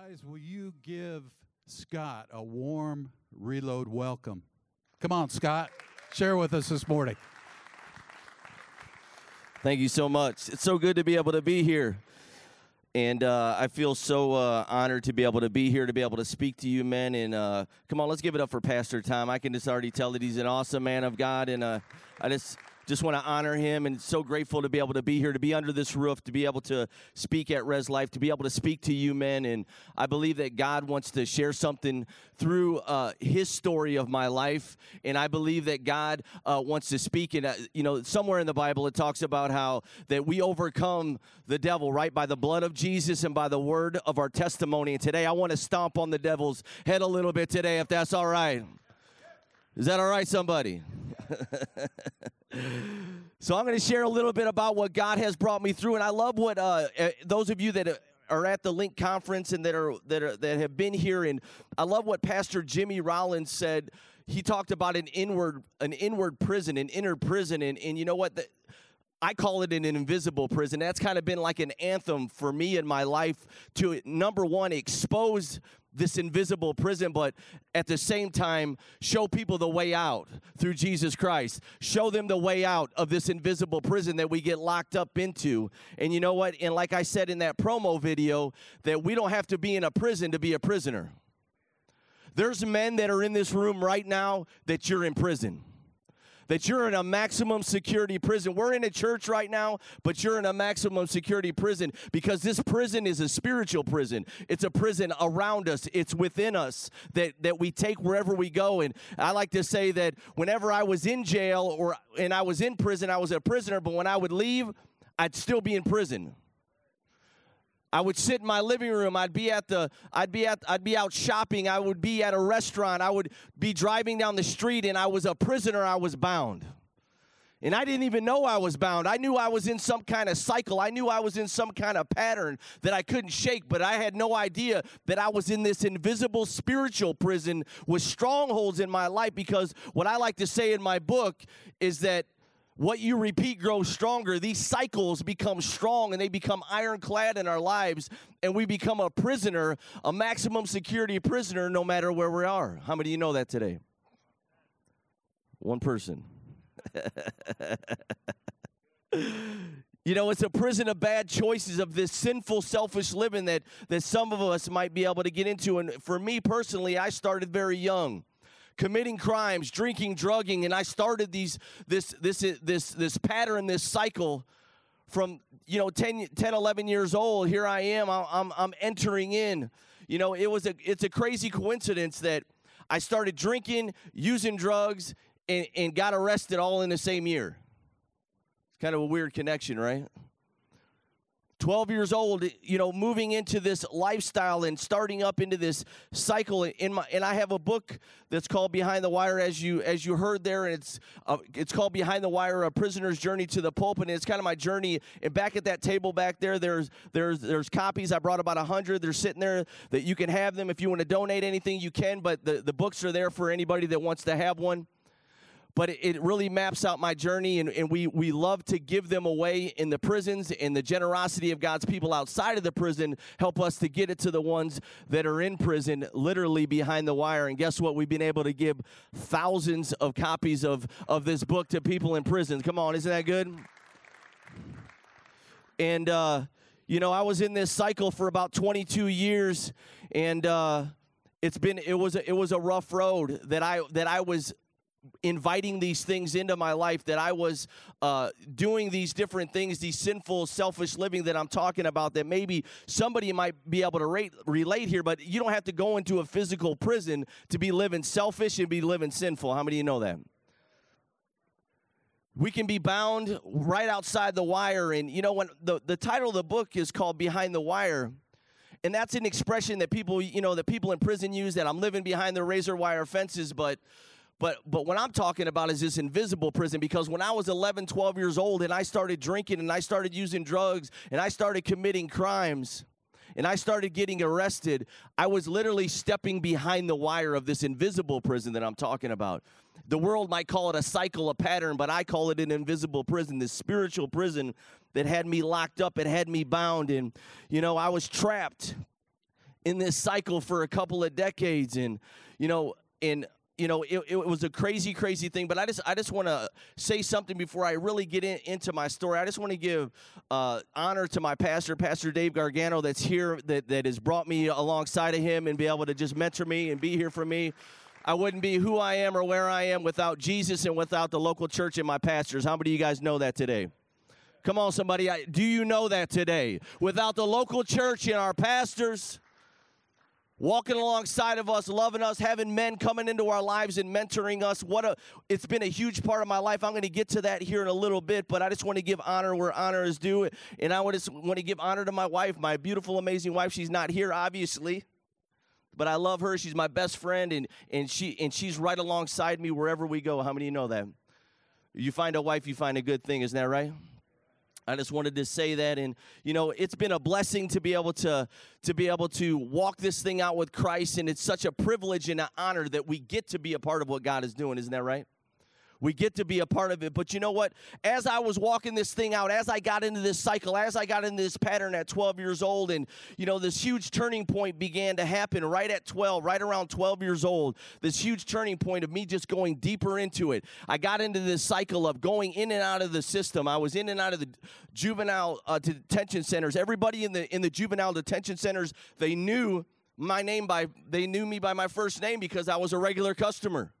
Guys, will you give Scott a warm reload welcome? Come on, Scott. Share with us this morning. Thank you so much. It's so good to be able to be here. And uh, I feel so uh, honored to be able to be here, to be able to speak to you, men. And uh, come on, let's give it up for Pastor Tom. I can just already tell that he's an awesome man of God. And uh, I just just want to honor him and so grateful to be able to be here, to be under this roof, to be able to speak at Res Life, to be able to speak to you men. And I believe that God wants to share something through uh, his story of my life. And I believe that God uh, wants to speak. And, uh, you know, somewhere in the Bible it talks about how that we overcome the devil, right, by the blood of Jesus and by the word of our testimony. And today I want to stomp on the devil's head a little bit today, if that's all right. Is that all right, somebody? so I'm going to share a little bit about what God has brought me through, and I love what uh, eh, those of you that are at the Link conference and that are that are that have been here, and I love what Pastor Jimmy Rollins said. He talked about an inward an inward prison, an inner prison, and and you know what. The, I call it an invisible prison. That's kind of been like an anthem for me in my life to number one expose this invisible prison, but at the same time, show people the way out through Jesus Christ. Show them the way out of this invisible prison that we get locked up into. And you know what? And like I said in that promo video, that we don't have to be in a prison to be a prisoner. There's men that are in this room right now that you're in prison that you're in a maximum security prison. We're in a church right now, but you're in a maximum security prison because this prison is a spiritual prison. It's a prison around us, it's within us that, that we take wherever we go. And I like to say that whenever I was in jail or and I was in prison, I was a prisoner, but when I would leave, I'd still be in prison. I would sit in my living room. I'd be at the I'd be at I'd be out shopping. I would be at a restaurant. I would be driving down the street and I was a prisoner. I was bound. And I didn't even know I was bound. I knew I was in some kind of cycle. I knew I was in some kind of pattern that I couldn't shake, but I had no idea that I was in this invisible spiritual prison with strongholds in my life because what I like to say in my book is that what you repeat grows stronger. These cycles become strong and they become ironclad in our lives, and we become a prisoner, a maximum security prisoner, no matter where we are. How many of you know that today? One person. you know, it's a prison of bad choices, of this sinful, selfish living that, that some of us might be able to get into. And for me personally, I started very young committing crimes, drinking, drugging, and I started these this this this this pattern, this cycle from you know 10, 10 11 years old. Here I am. I'm I'm entering in. You know, it was a it's a crazy coincidence that I started drinking, using drugs, and, and got arrested all in the same year. It's kind of a weird connection, right? 12 years old, you know, moving into this lifestyle and starting up into this cycle in my and I have a book that's called Behind the Wire as you as you heard there and it's uh, it's called Behind the Wire a prisoner's journey to the pulpit and it's kind of my journey. And back at that table back there there's there's there's copies. I brought about 100 they're sitting there that you can have them. If you want to donate anything you can but the the books are there for anybody that wants to have one but it, really maps out my journey and, and we, we love to give them away in the prisons and the generosity of god's people outside of the prison help us to get it to the ones that are in prison literally behind the wire. And guess what? We've been able to give thousands of copies of, of this book to people in prison. come on isn't that good? And uh, you know i was in this cycle for about 22 years and uh, it's been it was a, it was a rough road that I that I was inviting these things into my life that I was uh, doing these different things, these sinful, selfish living that I'm talking about, that maybe somebody might be able to rate, relate here, but you don't have to go into a physical prison to be living selfish and be living sinful. How many of you know that? We can be bound right outside the wire. And you know, when the, the title of the book is called Behind the Wire, and that's an expression that people, you know, that people in prison use that I'm living behind the razor wire fences, but but but what I'm talking about is this invisible prison because when I was 11, 12 years old and I started drinking and I started using drugs and I started committing crimes and I started getting arrested, I was literally stepping behind the wire of this invisible prison that I'm talking about. The world might call it a cycle, a pattern, but I call it an invisible prison, this spiritual prison that had me locked up, it had me bound, and you know, I was trapped in this cycle for a couple of decades, and you know, and you know, it, it was a crazy, crazy thing. But I just, I just want to say something before I really get in, into my story. I just want to give uh, honor to my pastor, Pastor Dave Gargano, that's here, that, that has brought me alongside of him and be able to just mentor me and be here for me. I wouldn't be who I am or where I am without Jesus and without the local church and my pastors. How many of you guys know that today? Come on, somebody. Do you know that today? Without the local church and our pastors, walking alongside of us, loving us, having men coming into our lives and mentoring us. What a it's been a huge part of my life. I'm going to get to that here in a little bit, but I just want to give honor where honor is due. And I just want to give honor to my wife, my beautiful, amazing wife. She's not here, obviously. But I love her. She's my best friend, and, and she and she's right alongside me wherever we go. How many of you know that? You find a wife, you find a good thing, isn't that right? I just wanted to say that and you know it's been a blessing to be able to to be able to walk this thing out with Christ and it's such a privilege and an honor that we get to be a part of what God is doing isn't that right? We get to be a part of it. But you know what? As I was walking this thing out, as I got into this cycle, as I got into this pattern at 12 years old, and you know, this huge turning point began to happen right at 12, right around 12 years old. This huge turning point of me just going deeper into it. I got into this cycle of going in and out of the system. I was in and out of the juvenile uh, detention centers. Everybody in the in the juvenile detention centers, they knew my name by they knew me by my first name because I was a regular customer.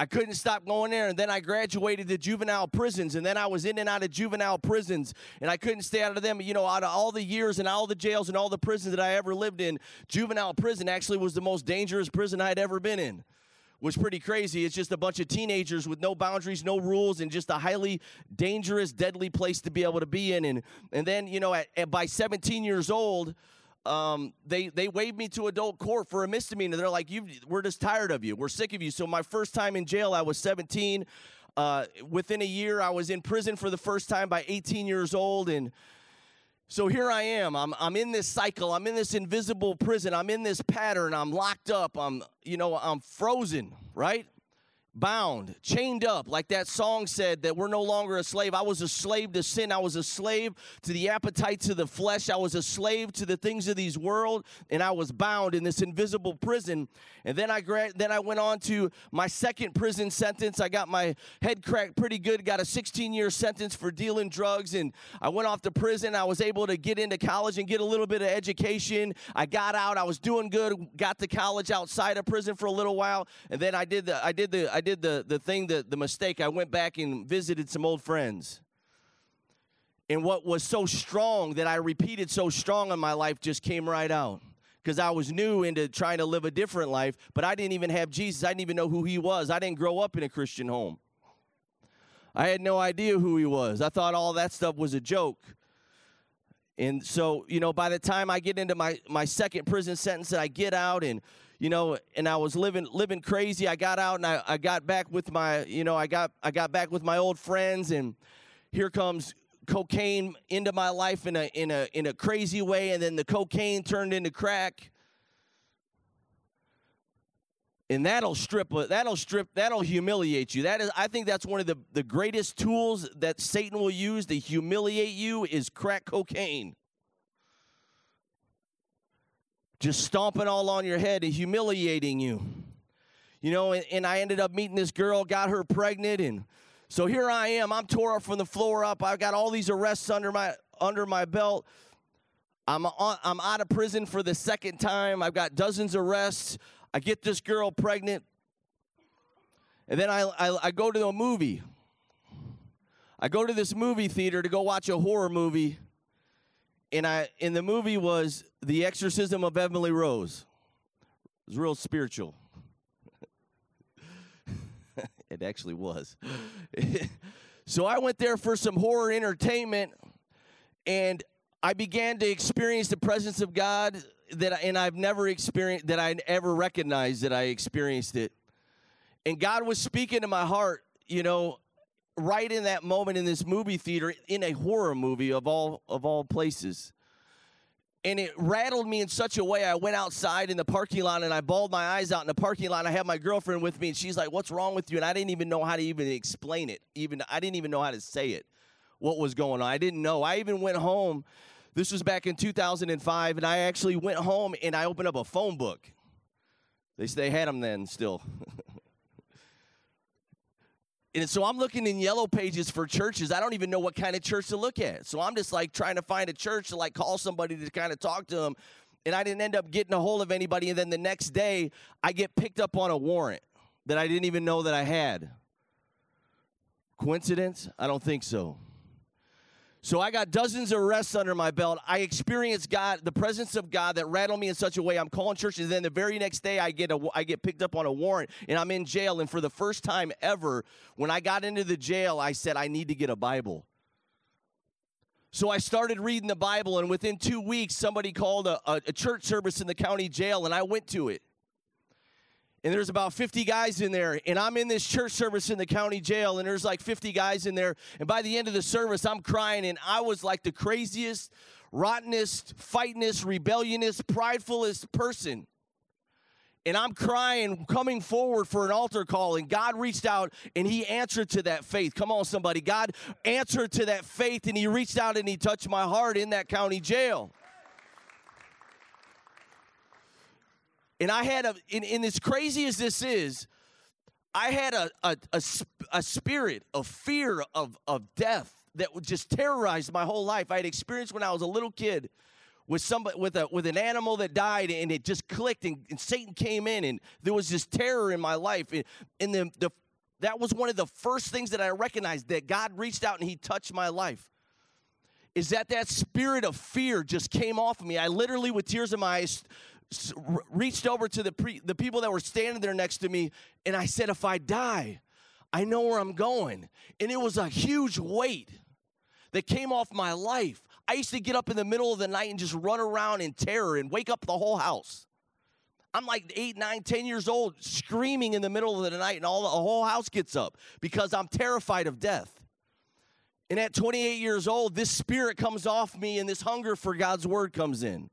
I couldn't stop going there. And then I graduated to juvenile prisons. And then I was in and out of juvenile prisons. And I couldn't stay out of them. You know, out of all the years and all the jails and all the prisons that I ever lived in, juvenile prison actually was the most dangerous prison I'd ever been in. Was pretty crazy. It's just a bunch of teenagers with no boundaries, no rules, and just a highly dangerous, deadly place to be able to be in. And and then you know, at, at by 17 years old, um, they they waived me to adult court for a misdemeanor. They're like, "You, we're just tired of you. We're sick of you." So my first time in jail, I was 17. Uh, within a year, I was in prison for the first time by 18 years old, and so here I am. I'm I'm in this cycle. I'm in this invisible prison. I'm in this pattern. I'm locked up. I'm you know I'm frozen. Right bound, chained up, like that song said, that we're no longer a slave. I was a slave to sin. I was a slave to the appetites of the flesh. I was a slave to the things of these world, and I was bound in this invisible prison. And then I gra- then I went on to my second prison sentence. I got my head cracked pretty good. Got a 16 year sentence for dealing drugs, and I went off to prison. I was able to get into college and get a little bit of education. I got out. I was doing good. Got to college outside of prison for a little while, and then I did the I did the I did the, the thing, the, the mistake. I went back and visited some old friends. And what was so strong that I repeated so strong in my life just came right out. Because I was new into trying to live a different life, but I didn't even have Jesus. I didn't even know who he was. I didn't grow up in a Christian home. I had no idea who he was. I thought all that stuff was a joke. And so, you know, by the time I get into my, my second prison sentence and I get out and you know, and I was living living crazy. I got out and I, I got back with my, you know, I got I got back with my old friends and here comes cocaine into my life in a in a in a crazy way and then the cocaine turned into crack. And that'll strip that'll strip that'll humiliate you. That is I think that's one of the, the greatest tools that Satan will use to humiliate you is crack cocaine just stomping all on your head and humiliating you. You know, and, and, I ended up meeting this girl, got her pregnant, and so here I am. I'm tore up from the floor up. I've got all these arrests under my under my belt. I'm on, I'm out of prison for the second time. I've got dozens of arrests. I get this girl pregnant, and then I, I, I go to a movie. I go to this movie theater to go watch a horror movie and I in the movie was The Exorcism of Emily Rose. It was real spiritual. it actually was. so I went there for some horror entertainment and I began to experience the presence of God that I, and I've never experienced that I ever recognized that I experienced it. And God was speaking to my heart, you know, right in that moment in this movie theater in a horror movie of all of all places and it rattled me in such a way i went outside in the parking lot and i bawled my eyes out in the parking lot i had my girlfriend with me and she's like what's wrong with you and i didn't even know how to even explain it even i didn't even know how to say it what was going on i didn't know i even went home This was back in 2005, and I actually went home and I opened up a phone book. They they had them then still. and so I'm looking in yellow pages for churches. I don't even know what kind of church to look at. So I'm just like trying to find a church to like call somebody to kind of talk to them. And I didn't end up getting a hold of anybody. And then the next day, I get picked up on a warrant that I didn't even know that I had. Coincidence? I don't think so. So I got dozens of arrests under my belt. I experienced God, the presence of God that rattled me in such a way. I'm calling churches. And then the very next day, I get a, I get picked up on a warrant, and I'm in jail. And for the first time ever, when I got into the jail, I said I need to get a Bible. So I started reading the Bible, and within two weeks, somebody called a, a, a church service in the county jail, and I went to it and there's about 50 guys in there. And i'm in this church service in the county jail and there's like 50 guys in there. And by the end of the service i'm crying and i was like the craziest rottenest fightingest rebellionist pridefulest person. And i'm crying coming forward for an altar call and god reached out and he answered to that faith. Come on somebody. God answered to that faith and he reached out and he touched my heart in that county jail And I had a, in, as crazy as this is, I had a, a, a, a spirit of fear of, of death that would just terrorize my whole life. I had experienced when I was a little kid with somebody with a with an animal that died and it just clicked and, and Satan came in and there was this terror in my life. And, and the, the that was one of the first things that I recognized that God reached out and he touched my life. Is that that spirit of fear just came off of me. I literally with tears in my eyes reached over to the, pre, the people that were standing there next to me and I said, If I die, I know where I'm going. And it was a huge weight that came off my life. I used to get up in the middle of the night and just run around in terror and wake up the whole house. I'm like eight, nine, ten years old, screaming in the middle of the night, and all the whole house gets up because I'm terrified of death. And at 28 years old, this spirit comes off me, and this hunger for God's word comes in.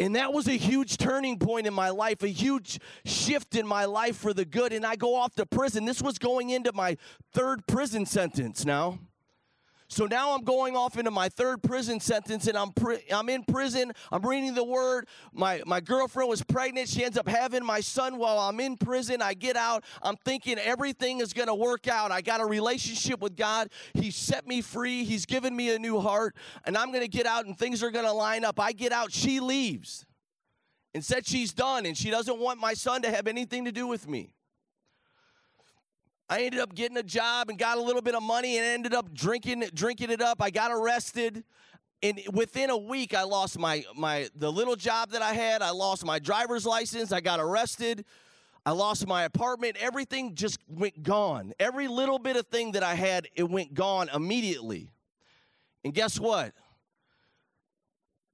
And that was a huge turning point in my life, a huge shift in my life for the good. And I go off to prison. This was going into my third prison sentence now. So now I'm going off into my third prison sentence, and I'm pri- I'm in prison. I'm reading the word. My my girlfriend was pregnant. She ends up having my son while I'm in prison. I get out. I'm thinking everything is going to work out. I got a relationship with God. He set me free. He's given me a new heart, and I'm going to get out, and things are going to line up. I get out. She leaves, and said she's done, and she doesn't want my son to have anything to do with me. I ended up getting a job and got a little bit of money and ended up drinking drinking it up. I got arrested. And within a week I lost my my the little job that I had. I lost my driver's license. I got arrested. I lost my apartment. Everything just went gone. Every little bit of thing that I had, it went gone immediately. And guess what?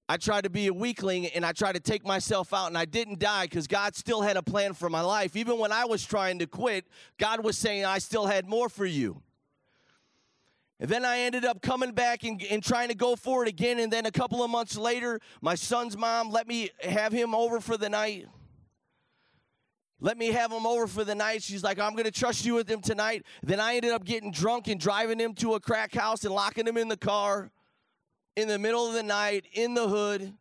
I tried to be a weakling and I tried to take myself out and I didn't die because God still had a plan for my life. Even when I was trying to quit, God was saying, I still had more for you. And then I ended up coming back and, and trying to go for it again. And then a couple of months later, my son's mom let me have him over for the night. Let me have him over for the night. She's like, I'm going to trust you with him tonight. Then I ended up getting drunk and driving him to a crack house and locking him in the car in the middle of the night in the hood.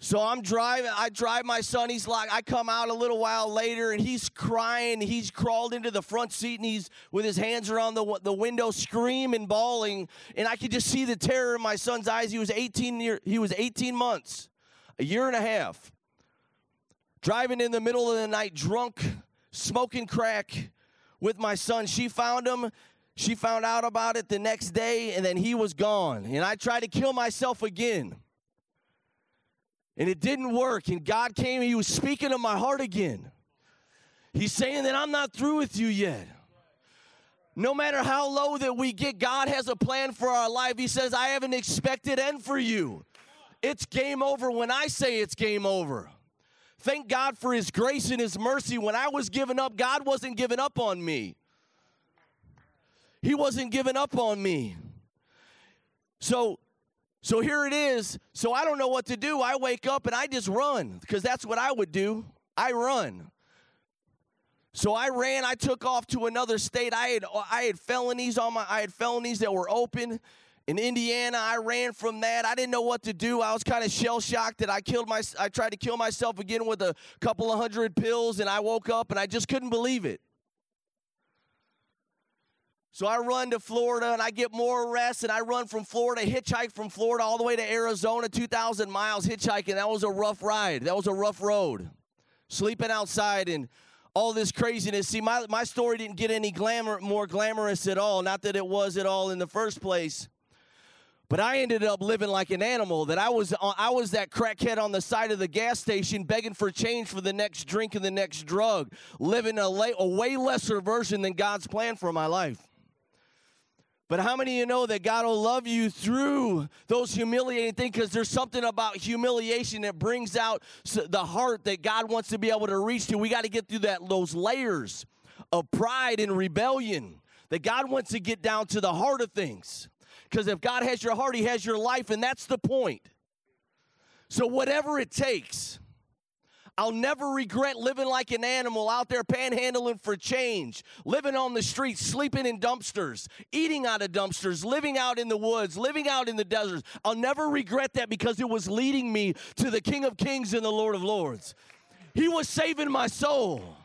So I'm driving, I drive my son, he's like, I come out a little while later and he's crying. He's crawled into the front seat and he's with his hands around the, the window, screaming, bawling. And I could just see the terror in my son's eyes. He was 18 year, he was 18 months, a year and a half. Driving in the middle of the night, drunk, smoking crack, with my son. She found him. She found out about it the next day, and then he was gone. And I tried to kill myself again. And it didn't work. And God came, He was speaking to my heart again. He's saying that I'm not through with you yet. No matter how low that we get, God has a plan for our life. He says, I have an expected end for you. It's game over when I say it's game over. Thank God for His grace and His mercy. When I was giving up, God wasn't giving up on me. He wasn't giving up on me. So, so here it is. So I don't know what to do. I wake up and I just run because that's what I would do. I run. So I ran, I took off to another state. I had I had felonies on my I had felonies that were open in Indiana. I ran from that. I didn't know what to do. I was kind of shell shocked that I killed my I tried to kill myself again with a couple of hundred pills and I woke up and I just couldn't believe it. So I run to Florida and I get more arrests and I run from Florida, hitchhike from Florida all the way to Arizona, 2,000 miles hitchhiking. That was a rough ride. That was a rough road. Sleeping outside and all this craziness. See, my, my story didn't get any glamour, more glamorous at all. Not that it was at all in the first place. But I ended up living like an animal. That I was, uh, I was that crackhead on the side of the gas station begging for change for the next drink and the next drug, living a, a way lesser version than God's plan for my life. But how many of you know that God will love you through those humiliating things? Because there's something about humiliation that brings out the heart that God wants to be able to reach to. We got to get through that those layers of pride and rebellion. That God wants to get down to the heart of things. Because if God has your heart, He has your life, and that's the point. So whatever it takes. I'll never regret living like an animal out there panhandling for change, living on the streets, sleeping in dumpsters, eating out of dumpsters, living out in the woods, living out in the deserts. I'll never regret that because it was leading me to the King of Kings and the Lord of Lords. He was saving my soul.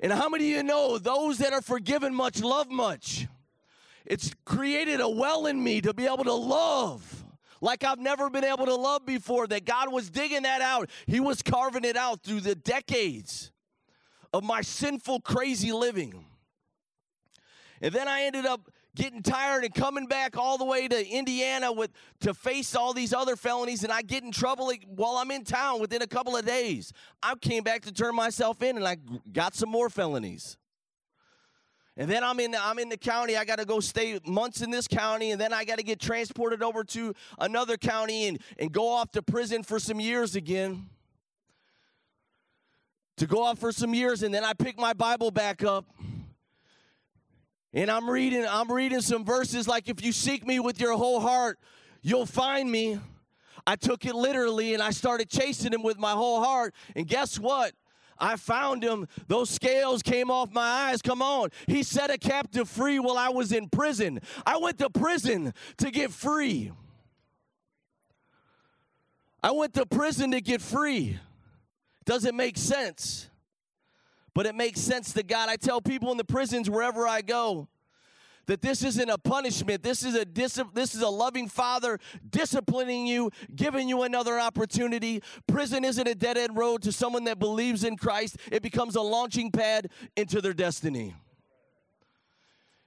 And how many of you know those that are forgiven much love much? It's created a well in me to be able to love like I've never been able to love before, that God was digging that out. He was carving it out through the decades of my sinful, crazy living. And then I ended up getting tired and coming back all the way to Indiana with to face all these other felonies and I get in trouble while I'm in town within a couple of days. I came back to turn myself in and I got some more felonies. And then I'm in I'm in the county. I got to go stay months in this county, and then I got to get transported over to another county and, and go off to prison for some years again. To go off for some years, and then I pick my Bible back up. And I'm reading, I'm reading some verses like if you seek me with your whole heart, you'll find me. I took it literally and I started chasing him with my whole heart. And guess what? I found him. Those scales came off my eyes. Come on. He set a captive free while I was in prison. I went to prison to get free. I went to prison to get free. Doesn't make sense. But it makes sense to God. I tell people in the prisons wherever I go, that this isn't a punishment. This is a dis- this is a loving father disciplining you, giving you another opportunity. Prison isn't a dead end road to someone that believes in Christ. It becomes a launching pad into their destiny.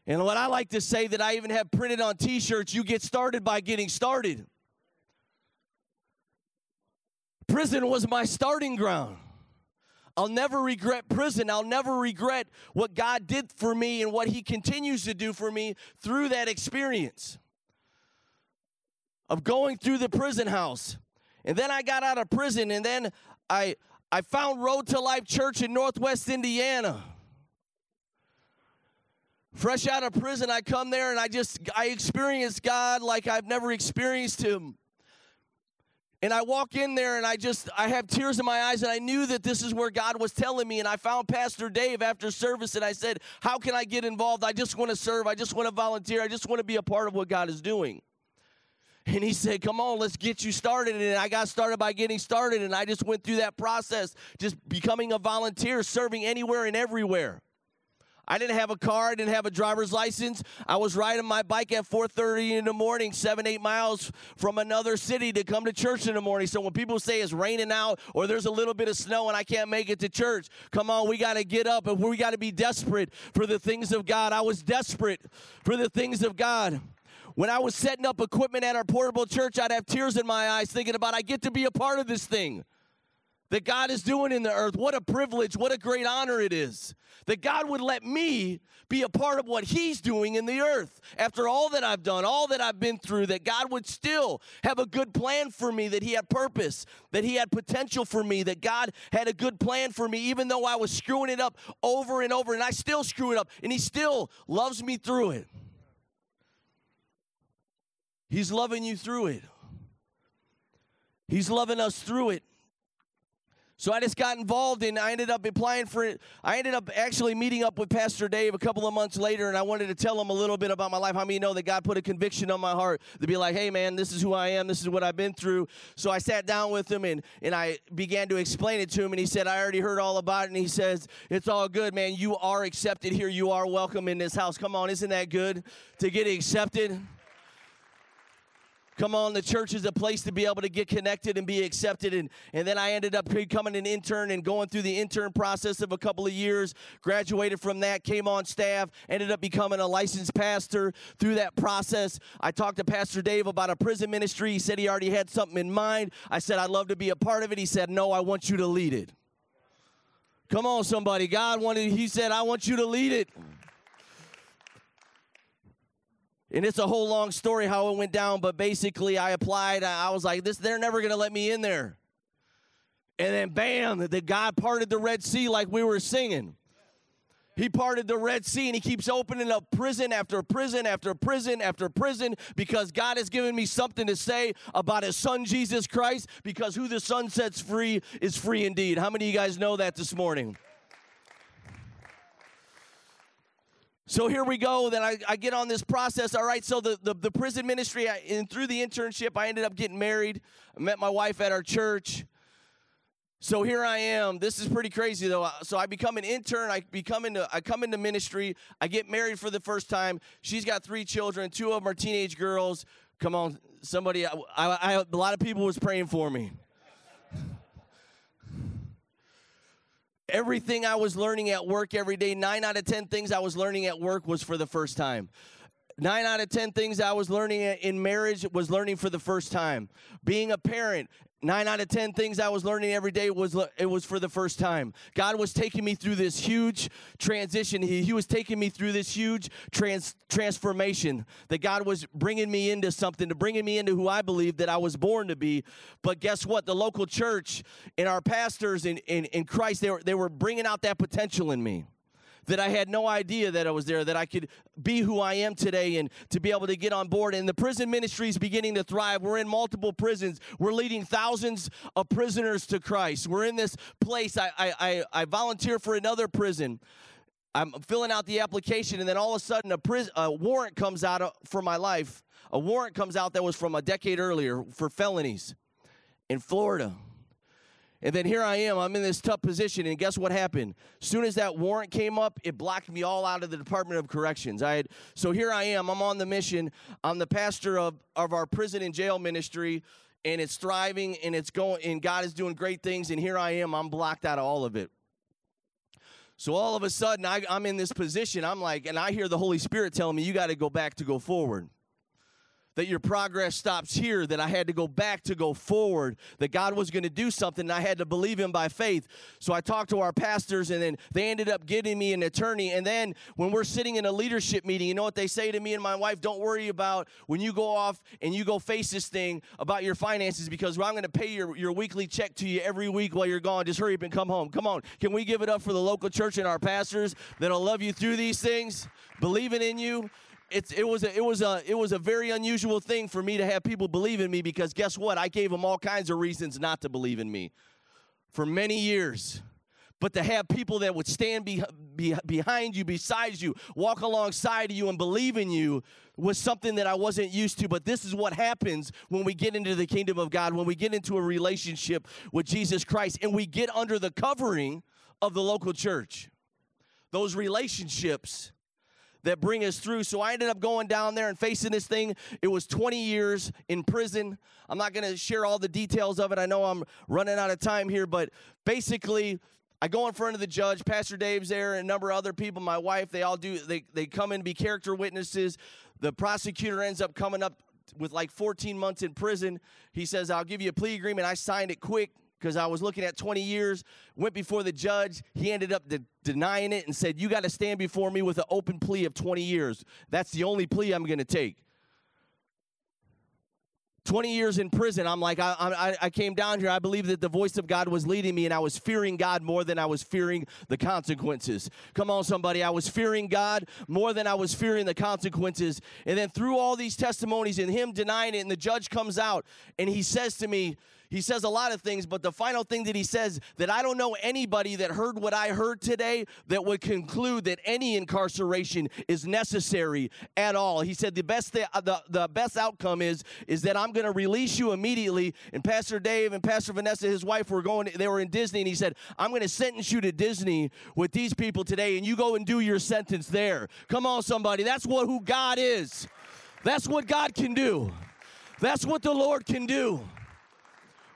And what I like to say that I even have printed on t-shirts, you get started by getting started. Prison was my starting ground. I'll never regret prison. I'll never regret what God did for me and what He continues to do for me through that experience of going through the prison house. And then I got out of prison, and then I I found Road to Life Church in Northwest Indiana. Fresh out of prison, I come there and I just I experienced God like I've never experienced Him. And I walk in there and I just, I have tears in my eyes and I knew that this is where God was telling me. And I found Pastor Dave after service and I said, How can I get involved? I just want to serve. I just want to volunteer. I just want to be a part of what God is doing. And he said, Come on, let's get you started. And I got started by getting started. And I just went through that process, just becoming a volunteer, serving anywhere and everywhere. I didn't have a car. I didn't have a driver's license. I was riding my bike at 4:30 in the morning, seven, eight miles from another city to come to church in the morning. So when people say it's raining out or there's a little bit of snow and I can't make it to church, come on, we got to get up and we got to be desperate for the things of God. I was desperate for the things of God. When I was setting up equipment at our portable church, I'd have tears in my eyes thinking about I get to be a part of this thing that God is doing in the earth. What a privilege, what a great honor it is that God would let me be a part of what He's doing in the earth. After all that I've done, all that I've been through, that God would still have a good plan for me, that He had purpose, that He had potential for me, that God had a good plan for me, even though I was screwing it up over and over, and I still screw it up, and He still loves me through it. He's loving you through it. He's loving us through it. So I just got involved and I ended up applying for it. I ended up actually meeting up with Pastor Dave a couple of months later and I wanted to tell him a little bit about my life. How many know that God put a conviction on my heart to be like, hey man, this is who I am, this is what I've been through. So I sat down with him and, and I began to explain it to him and he said, I already heard all about it. And he says, It's all good, man. You are accepted here. You are welcome in this house. Come on, isn't that good to get accepted? Come on, the church is a place to be able to get connected and be accepted. And, and then I ended up becoming an intern and going through the intern process of a couple of years. Graduated from that, came on staff, ended up becoming a licensed pastor through that process. I talked to Pastor Dave about a prison ministry. He said he already had something in mind. I said, I'd love to be a part of it. He said, No, I want you to lead it. Come on, somebody. God wanted, He said, I want you to lead it. And it's a whole long story how it went down, but basically I applied. I was like, this they're never gonna let me in there. And then bam, the God parted the Red Sea like we were singing. He parted the Red Sea and he keeps opening up prison after prison after prison after prison because God has given me something to say about his son Jesus Christ because who the son sets free is free indeed. How many of you guys know that this morning? So here we go. Then I, I get on this process. All right, so the, the, the prison ministry, I, and through the internship, I ended up getting married. I met my wife at our church. So here I am. This is pretty crazy though. Uh, so I become an intern. I become into I come into ministry. I get married for the first time. She's got three children. Two of them are teenage girls. Come on, somebody. I, I, I a lot of people was praying for me. Everything I was learning at work every day, nine out of 10 things I was learning at work was for the first time. Nine out of 10 things I was learning in marriage was learning for the first time. Being a parent, nine out of 10 things I was learning every day was it was for the first time. God was taking me through this huge transition. He, he was taking me through this huge trans, transformation that God was bringing me into something, to bringing me into who I believe that I was born to be. But guess what? The local church and our pastors in, in, in Christ, they were, they were bringing out that potential in me that I had no idea that I was there, that I could be who I am today and to be able to get on board. And the prison ministry is beginning to thrive. We're in multiple prisons. We're leading thousands of prisoners to Christ. We're in this place. I, I, I volunteer for another prison. I'm filling out the application, and then all of a sudden, a, pris- a warrant comes out for my life. A warrant comes out that was from a decade earlier for felonies in Florida. And then here I am, I'm in this tough position, and guess what happened? Soon as that warrant came up, it blocked me all out of the Department of Corrections. I had so here I am, I'm on the mission. I'm the pastor of, of our prison and jail ministry, and it's thriving and it's going and God is doing great things, and here I am, I'm blocked out of all of it. So all of a sudden, I, I'm in this position. I'm like, and I hear the Holy Spirit telling me, you got to go back to go forward that your progress stops here, that I had to go back to go forward, that God was going to do something, and I had to believe Him by faith. So I talked to our pastors, and then they ended up getting me an attorney. And then when we're sitting in a leadership meeting, you know what they say to me and my wife? Don't worry about when you go off and you go face this thing about your finances because I'm going to pay your, your weekly check to you every week while you're gone. Just hurry up and come home. Come on. Can we give it up for the local church and our pastors that'll love you through these things, believing in you? It's, it was a, it was a it was a very unusual thing for me to have people believe in me because guess what? I gave them all kinds of reasons not to believe in me for many years. But to have people that would stand be, be, behind you, beside you, walk alongside you, and believe in you was something that I wasn't used to. But this is what happens when we get into the kingdom of God, when we get into a relationship with Jesus Christ, and we get under the covering of the local church. Those relationships that bring us through. So I ended up going down there and facing this thing. It was 20 years in prison. I'm not going to share all the details of it. I know I'm running out of time here, but basically, I go in front of the judge. Pastor Dave's there, and a number of other people. My wife. They all do. They they come in to be character witnesses. The prosecutor ends up coming up with like 14 months in prison. He says, "I'll give you a plea agreement." I signed it quick because I was looking at 20 years, went before the judge. He ended up de- denying it and said, You got to stand before me with an open plea of 20 years. That's the only plea I'm going to take. 20 years in prison, I'm like, I, I, I, came down here. I believe that the voice of God was leading me, and I was fearing God more than I was fearing the consequences. Come on, somebody. I was fearing God more than I was fearing the consequences. And then through all these testimonies and him denying it, and the judge comes out and he says to me, he says a lot of things, but the final thing that he says that I don't know anybody that heard what I heard today that would conclude that any incarceration is necessary at all. He said the best th- the, the best outcome is is that I'm going to release you immediately. And Pastor Dave and Pastor Vanessa, his wife, were going. They were in Disney, and he said, "I'm going to sentence you to Disney with these people today, and you go and do your sentence there." Come on, somebody. That's what who God is. That's what God can do. That's what the Lord can do.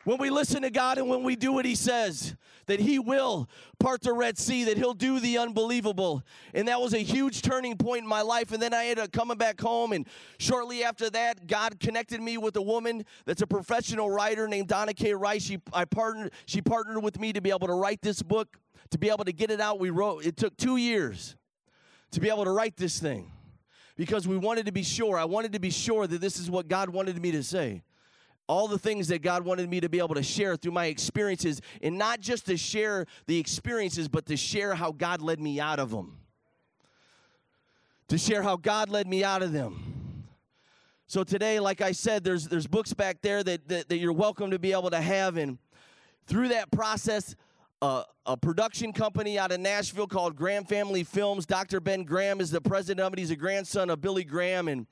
When we listen to God and when we do what He says, that He will part the Red Sea, that He'll do the unbelievable. And that was a huge turning point in my life. And then I ended up coming back home. And shortly after that, God connected me with a woman that's a professional writer named Donna K. Rice. She, I partnered, she partnered with me to be able to write this book, to be able to get it out. We wrote, it took two years to be able to write this thing because we wanted to be sure. I wanted to be sure that this is what God wanted me to say all the things that God wanted me to be able to share through my experiences, and not just to share the experiences, but to share how God led me out of them. To share how God led me out of them. So today, like I said, there's there's books back there that, that, that you're welcome to be able to have, and through that process, uh, a production company out of Nashville called Graham Family Films. Dr. Ben Graham is the president of it. He's a grandson of Billy Graham, and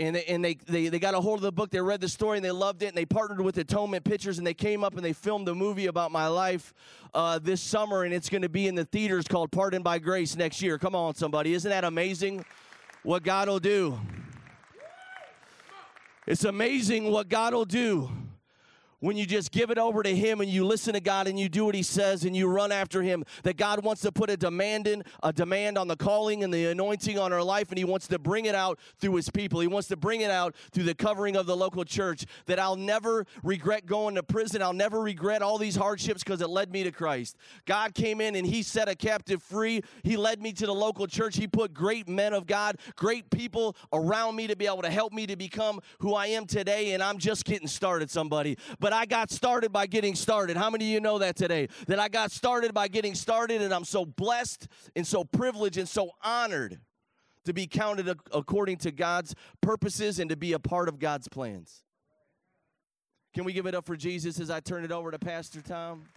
and they, and they, they, they got a hold of the book they read the story and they loved it and they partnered with atonement pictures and they came up and they filmed a movie about my life uh, this summer and it's going to be in the theaters called pardoned by grace next year. Come on somebody. Isn't that amazing what god will do? It's amazing what god will do when you just give it over to him and you listen to God and you do what he says and you run after him that God wants to put a demand in a demand on the calling and the anointing on our life and he wants to bring it out through his people. He wants to bring it out through the covering of the local church that I'll never regret going to prison. I'll never regret all these hardships because it led me to Christ. God came in and he set a captive free. He led me to the local church. He put great men of God, great people around me to be able to help me to become who I am today and I'm just getting started somebody. But but I got started by getting started. How many of you know that today? That I got started by getting started, and I'm so blessed and so privileged and so honored to be counted according to God's purposes and to be a part of God's plans. Can we give it up for Jesus as I turn it over to Pastor Tom?